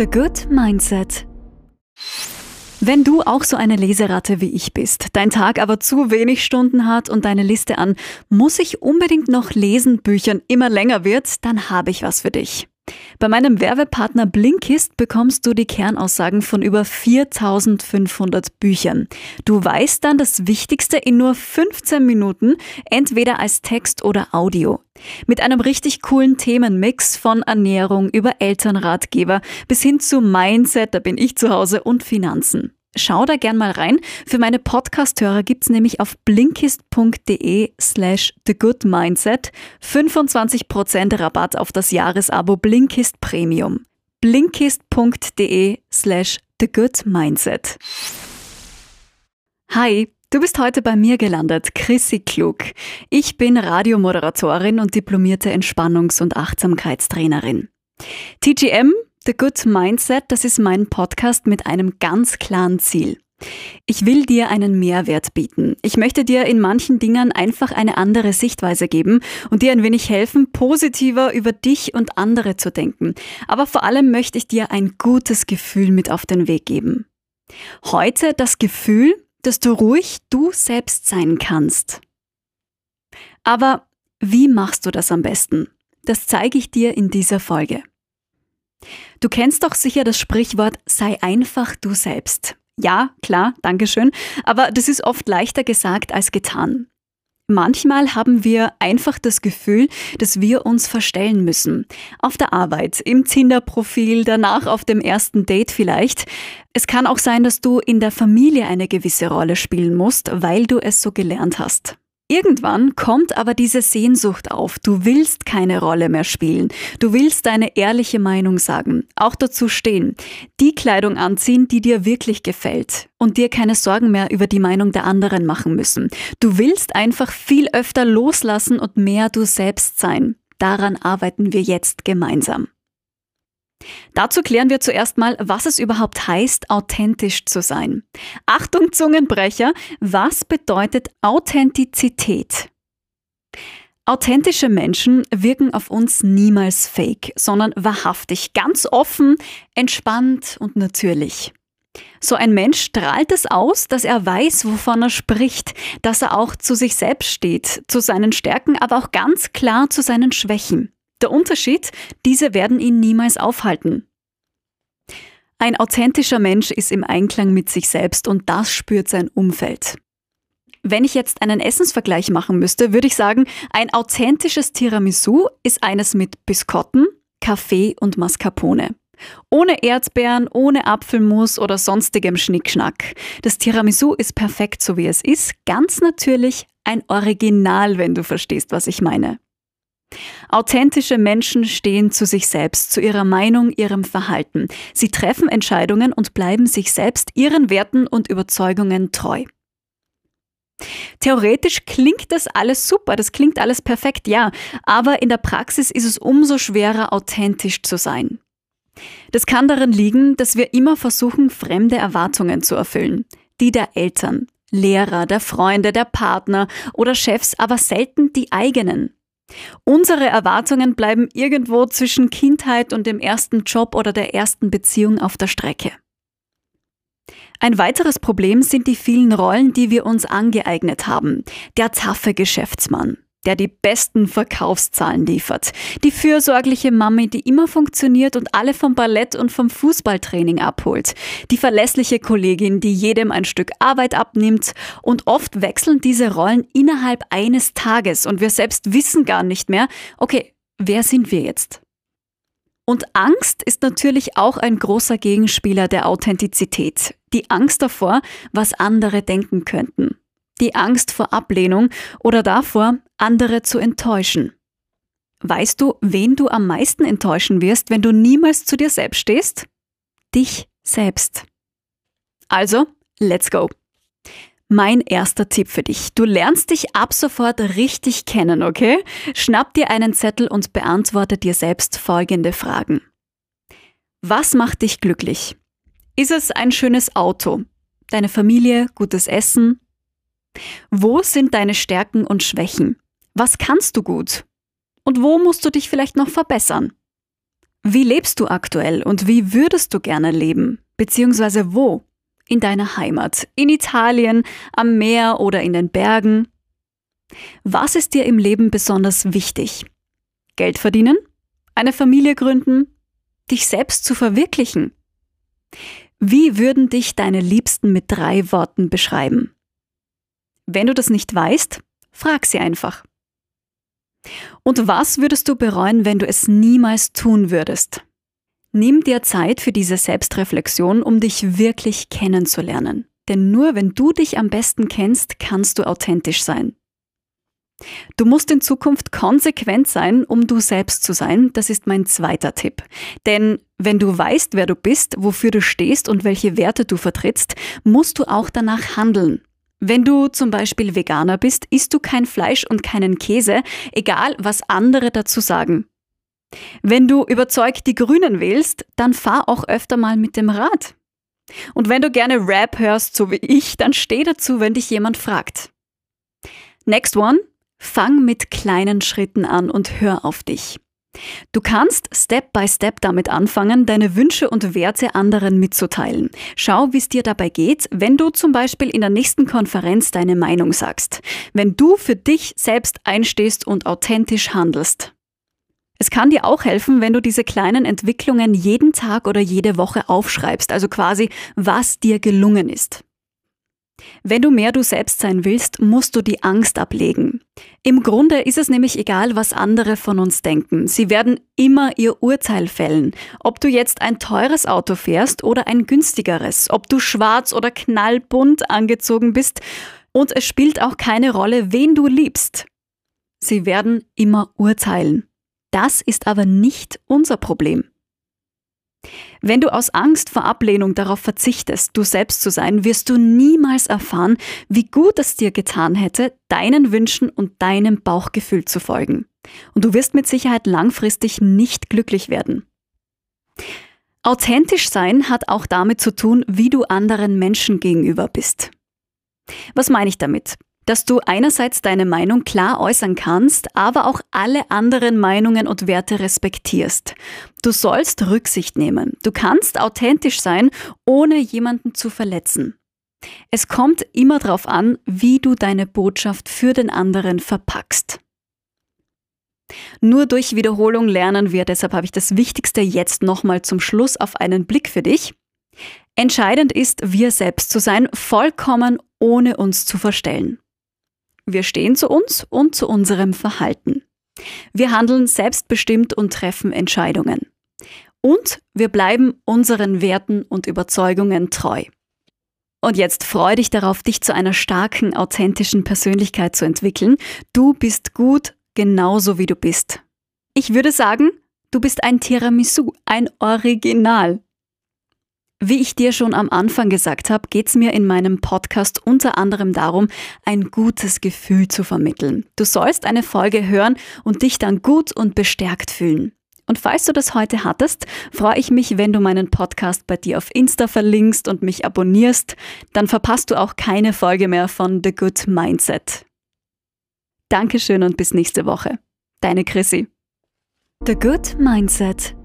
The Good Mindset. Wenn du auch so eine Leseratte wie ich bist, dein Tag aber zu wenig Stunden hat und deine Liste an muss ich unbedingt noch lesen Büchern immer länger wird, dann habe ich was für dich. Bei meinem Werbepartner Blinkist bekommst du die Kernaussagen von über 4500 Büchern. Du weißt dann das Wichtigste in nur 15 Minuten, entweder als Text oder Audio. Mit einem richtig coolen Themenmix von Ernährung über Elternratgeber bis hin zu Mindset, da bin ich zu Hause, und Finanzen. Schau da gern mal rein. Für meine Podcast-Hörer gibt's nämlich auf blinkist.de slash thegoodmindset 25% Rabatt auf das Jahresabo Blinkist Premium. blinkist.de slash thegoodmindset. Hi, du bist heute bei mir gelandet, Chrissy Klug. Ich bin Radiomoderatorin und diplomierte Entspannungs- und Achtsamkeitstrainerin. TGM The Good Mindset, das ist mein Podcast mit einem ganz klaren Ziel. Ich will dir einen Mehrwert bieten. Ich möchte dir in manchen Dingen einfach eine andere Sichtweise geben und dir ein wenig helfen, positiver über dich und andere zu denken. Aber vor allem möchte ich dir ein gutes Gefühl mit auf den Weg geben. Heute das Gefühl, dass du ruhig du selbst sein kannst. Aber wie machst du das am besten? Das zeige ich dir in dieser Folge. Du kennst doch sicher das Sprichwort sei einfach du selbst. Ja, klar, Dankeschön, aber das ist oft leichter gesagt als getan. Manchmal haben wir einfach das Gefühl, dass wir uns verstellen müssen. Auf der Arbeit, im Tinder-Profil, danach auf dem ersten Date vielleicht. Es kann auch sein, dass du in der Familie eine gewisse Rolle spielen musst, weil du es so gelernt hast. Irgendwann kommt aber diese Sehnsucht auf. Du willst keine Rolle mehr spielen. Du willst deine ehrliche Meinung sagen, auch dazu stehen, die Kleidung anziehen, die dir wirklich gefällt und dir keine Sorgen mehr über die Meinung der anderen machen müssen. Du willst einfach viel öfter loslassen und mehr du selbst sein. Daran arbeiten wir jetzt gemeinsam. Dazu klären wir zuerst mal, was es überhaupt heißt, authentisch zu sein. Achtung, Zungenbrecher, was bedeutet Authentizität? Authentische Menschen wirken auf uns niemals fake, sondern wahrhaftig, ganz offen, entspannt und natürlich. So ein Mensch strahlt es aus, dass er weiß, wovon er spricht, dass er auch zu sich selbst steht, zu seinen Stärken, aber auch ganz klar zu seinen Schwächen. Der Unterschied, diese werden ihn niemals aufhalten. Ein authentischer Mensch ist im Einklang mit sich selbst und das spürt sein Umfeld. Wenn ich jetzt einen Essensvergleich machen müsste, würde ich sagen, ein authentisches Tiramisu ist eines mit Biskotten, Kaffee und Mascarpone. Ohne Erdbeeren, ohne Apfelmus oder sonstigem Schnickschnack. Das Tiramisu ist perfekt so wie es ist, ganz natürlich ein Original, wenn du verstehst, was ich meine. Authentische Menschen stehen zu sich selbst, zu ihrer Meinung, ihrem Verhalten. Sie treffen Entscheidungen und bleiben sich selbst, ihren Werten und Überzeugungen treu. Theoretisch klingt das alles super, das klingt alles perfekt, ja, aber in der Praxis ist es umso schwerer, authentisch zu sein. Das kann darin liegen, dass wir immer versuchen, fremde Erwartungen zu erfüllen, die der Eltern, Lehrer, der Freunde, der Partner oder Chefs, aber selten die eigenen. Unsere Erwartungen bleiben irgendwo zwischen Kindheit und dem ersten Job oder der ersten Beziehung auf der Strecke. Ein weiteres Problem sind die vielen Rollen, die wir uns angeeignet haben. Der taffe Geschäftsmann, der die besten Verkaufszahlen liefert. Die fürsorgliche Mami, die immer funktioniert und alle vom Ballett und vom Fußballtraining abholt. Die verlässliche Kollegin, die jedem ein Stück Arbeit abnimmt. Und oft wechseln diese Rollen innerhalb eines Tages und wir selbst wissen gar nicht mehr, okay, wer sind wir jetzt? Und Angst ist natürlich auch ein großer Gegenspieler der Authentizität. Die Angst davor, was andere denken könnten die Angst vor Ablehnung oder davor, andere zu enttäuschen. Weißt du, wen du am meisten enttäuschen wirst, wenn du niemals zu dir selbst stehst? Dich selbst. Also, let's go. Mein erster Tipp für dich. Du lernst dich ab sofort richtig kennen, okay? Schnapp dir einen Zettel und beantworte dir selbst folgende Fragen. Was macht dich glücklich? Ist es ein schönes Auto? Deine Familie, gutes Essen, wo sind deine Stärken und Schwächen? Was kannst du gut? Und wo musst du dich vielleicht noch verbessern? Wie lebst du aktuell und wie würdest du gerne leben? Beziehungsweise wo? In deiner Heimat, in Italien, am Meer oder in den Bergen? Was ist dir im Leben besonders wichtig? Geld verdienen? Eine Familie gründen? Dich selbst zu verwirklichen? Wie würden dich deine Liebsten mit drei Worten beschreiben? Wenn du das nicht weißt, frag sie einfach. Und was würdest du bereuen, wenn du es niemals tun würdest? Nimm dir Zeit für diese Selbstreflexion, um dich wirklich kennenzulernen. Denn nur wenn du dich am besten kennst, kannst du authentisch sein. Du musst in Zukunft konsequent sein, um du selbst zu sein. Das ist mein zweiter Tipp. Denn wenn du weißt, wer du bist, wofür du stehst und welche Werte du vertrittst, musst du auch danach handeln. Wenn du zum Beispiel Veganer bist, isst du kein Fleisch und keinen Käse, egal was andere dazu sagen. Wenn du überzeugt die Grünen wählst, dann fahr auch öfter mal mit dem Rad. Und wenn du gerne Rap hörst, so wie ich, dann steh dazu, wenn dich jemand fragt. Next one, fang mit kleinen Schritten an und hör auf dich. Du kannst Step by Step damit anfangen, deine Wünsche und Werte anderen mitzuteilen. Schau, wie es dir dabei geht, wenn du zum Beispiel in der nächsten Konferenz deine Meinung sagst. Wenn du für dich selbst einstehst und authentisch handelst. Es kann dir auch helfen, wenn du diese kleinen Entwicklungen jeden Tag oder jede Woche aufschreibst, also quasi, was dir gelungen ist. Wenn du mehr du selbst sein willst, musst du die Angst ablegen. Im Grunde ist es nämlich egal, was andere von uns denken. Sie werden immer ihr Urteil fällen. Ob du jetzt ein teures Auto fährst oder ein günstigeres, ob du schwarz oder knallbunt angezogen bist. Und es spielt auch keine Rolle, wen du liebst. Sie werden immer urteilen. Das ist aber nicht unser Problem. Wenn du aus Angst vor Ablehnung darauf verzichtest, du selbst zu sein, wirst du niemals erfahren, wie gut es dir getan hätte, deinen Wünschen und deinem Bauchgefühl zu folgen. Und du wirst mit Sicherheit langfristig nicht glücklich werden. Authentisch sein hat auch damit zu tun, wie du anderen Menschen gegenüber bist. Was meine ich damit? Dass du einerseits deine Meinung klar äußern kannst, aber auch alle anderen Meinungen und Werte respektierst. Du sollst Rücksicht nehmen. Du kannst authentisch sein, ohne jemanden zu verletzen. Es kommt immer darauf an, wie du deine Botschaft für den anderen verpackst. Nur durch Wiederholung lernen wir, deshalb habe ich das Wichtigste jetzt nochmal zum Schluss auf einen Blick für dich. Entscheidend ist, wir selbst zu sein, vollkommen ohne uns zu verstellen. Wir stehen zu uns und zu unserem Verhalten. Wir handeln selbstbestimmt und treffen Entscheidungen. Und wir bleiben unseren Werten und Überzeugungen treu. Und jetzt freu dich darauf, dich zu einer starken, authentischen Persönlichkeit zu entwickeln. Du bist gut, genauso wie du bist. Ich würde sagen, du bist ein Tiramisu, ein Original. Wie ich dir schon am Anfang gesagt habe, geht es mir in meinem Podcast unter anderem darum, ein gutes Gefühl zu vermitteln. Du sollst eine Folge hören und dich dann gut und bestärkt fühlen. Und falls du das heute hattest, freue ich mich, wenn du meinen Podcast bei dir auf Insta verlinkst und mich abonnierst. Dann verpasst du auch keine Folge mehr von The Good Mindset. Dankeschön und bis nächste Woche. Deine Chrissy. The Good Mindset